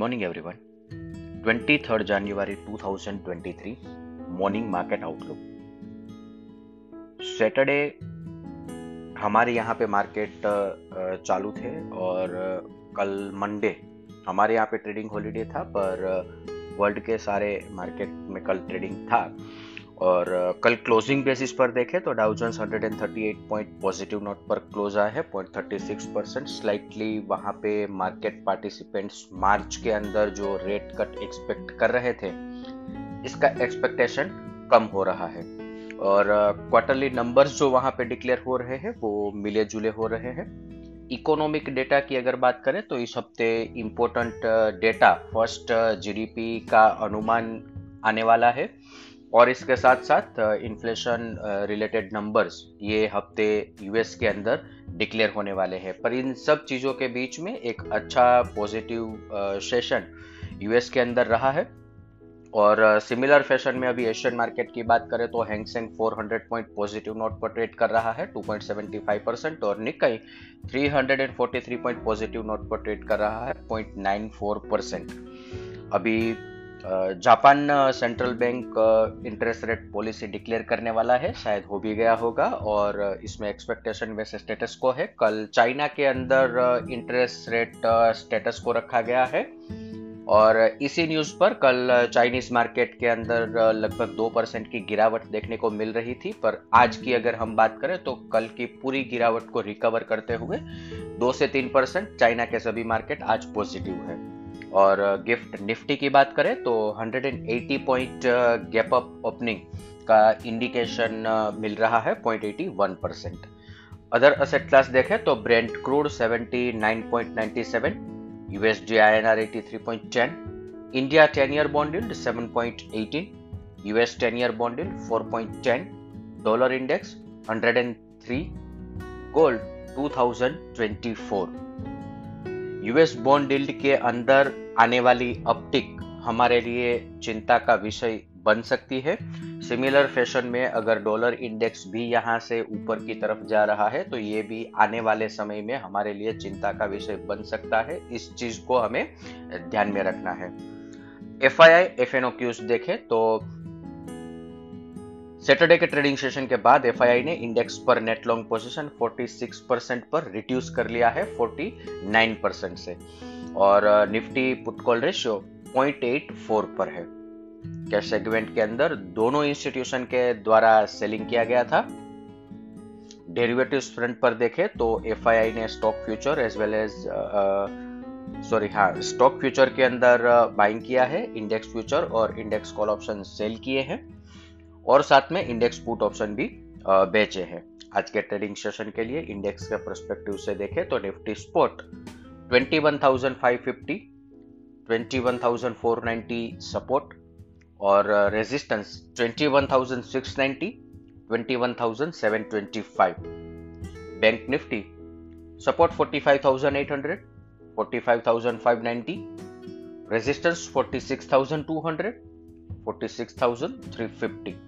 morning, everyone. 23rd January 2023 morning market outlook Saturday हमारे यहाँ पे मार्केट चालू थे और कल मंडे हमारे यहाँ पे ट्रेडिंग हॉलीडे था पर वर्ल्ड के सारे मार्केट में कल ट्रेडिंग था और कल क्लोजिंग बेसिस पर देखें तो Dow Jones 138 point positive note पर क्लोज आया है point thirty six percent slightly वहाँ पे मार्केट पार्टिसिपेंट्स मार्च के अंदर जो रेट कट एक्सपेक्ट कर रहे थे, इसका एक्सपेक्टेशन कम हो रहा है। और क्वार्टरली नंबर्स जो वहाँ पे डिक्लेयर हो रहे हैं, वो मिले जुले हो रहे हैं। इकोनॉमिक डेटा की अगर बात करें तो इस हफ़्ते इम्पोर्टेंट डेटा फ़र्स्ट जीडीपी का अनुमान आने वाला है। और इसके साथ साथ इन्फ्लेशन रिलेटेड नंबर्स ये हफ़्ते यूएस के अंदर डिक्लेयर होने वाले हैं। पर इन सब चीज़ों के बीच में एक अच्छा पॉजिटिव सेशन यूएस के अंदर रहा है। और सिमिलर फ़ैशन में अभी एशियन मार्केट की बात करें तो Hang Seng 400 point positive note पर ट्रेड कर रहा है 2.75 परसेंट और निकाई 343 पॉइंट पॉजिटिव नोट पर ट्रेड कर रहा है 0.94 परसेंट अभी Japan central bank interest rate policy declare करने वाला है। शायद हो भी गया होगा और इसमें एक्सपेक्टेशन वैसे स्टेटस को है। कल चाइना के अंदर इंटरेस्ट रेट स्टेटस को रखा गया है। और इसी न्यूज़ पर कल चाइनीज़ मार्केट के अंदर लगभग दो परसेंट की गिरावट देखने को मिल रही थी। पर आज की अगर हम बात करें तो कल की पूरी गिरावट को रिकवर करते हुए दो से तीन परसेंट चाइना के सभी मार्केट आज पॉजिटिव है। और गिफ्ट निफ्टी की बात करें तो 180 पॉइंट गैप अप ओपनिंग का इंडिकेशन मिल रहा है 0.81 परसेंट। अदर असेट क्लास देखें तो brent crude 79.97 USD INR 83.10 India 10 year bond yield 7.18 US 10 year bond yield 4.10 dollar index 103 gold 2024 US bond yield के अंदर आने वाली अपटिक हमारे लिए चिंता का विषय बन सकती है। सिमिलर फ़ैशन में अगर डॉलर इंडेक्स भी यहाँ से ऊपर की तरफ़ जा रहा है तो ये भी आने वाले समय में हमारे लिए चिंता का विषय बन सकता है। इस चीज़ को हमें ध्यान में रखना है। F I I F N O cues देखे तो सैटरडे के ट्रेडिंग सेशन के बाद एफआईआई ने इंडेक्स पर नेट लॉन्ग पोजीशन 46 परसेंट पर रिड्यूस कर लिया है 49 परसेंट से। और निफ्टी पुट कॉल रेशियो 0.84 पर है। कैश सेगमेंट के अंदर दोनों इंस्टीट्यूशन के द्वारा सेलिंग किया गया था? डेरिवेटिव फ्रंट पर देखे तो एफआईआई ने stock future as well as sorry हाँ स्टॉक फ्यूचर के अंदर बाइंग किया है इंडेक्स फ्यूचर और इंडेक्स कॉल ऑप्शन सेल किए हैं। और साथ में इंडेक्स पुट ऑप्शन भी बेचे हैं। आज के ट्रेडिंग सेशन के लिए इंडेक्स के परस्पेक्टिव से देखें तो निफ्टी स्पोर्ट 21,550 21,490 सपोर्ट और resistance 21,690 21,725 bank Nifty support 45,800 45,590 resistance 46,200 46,350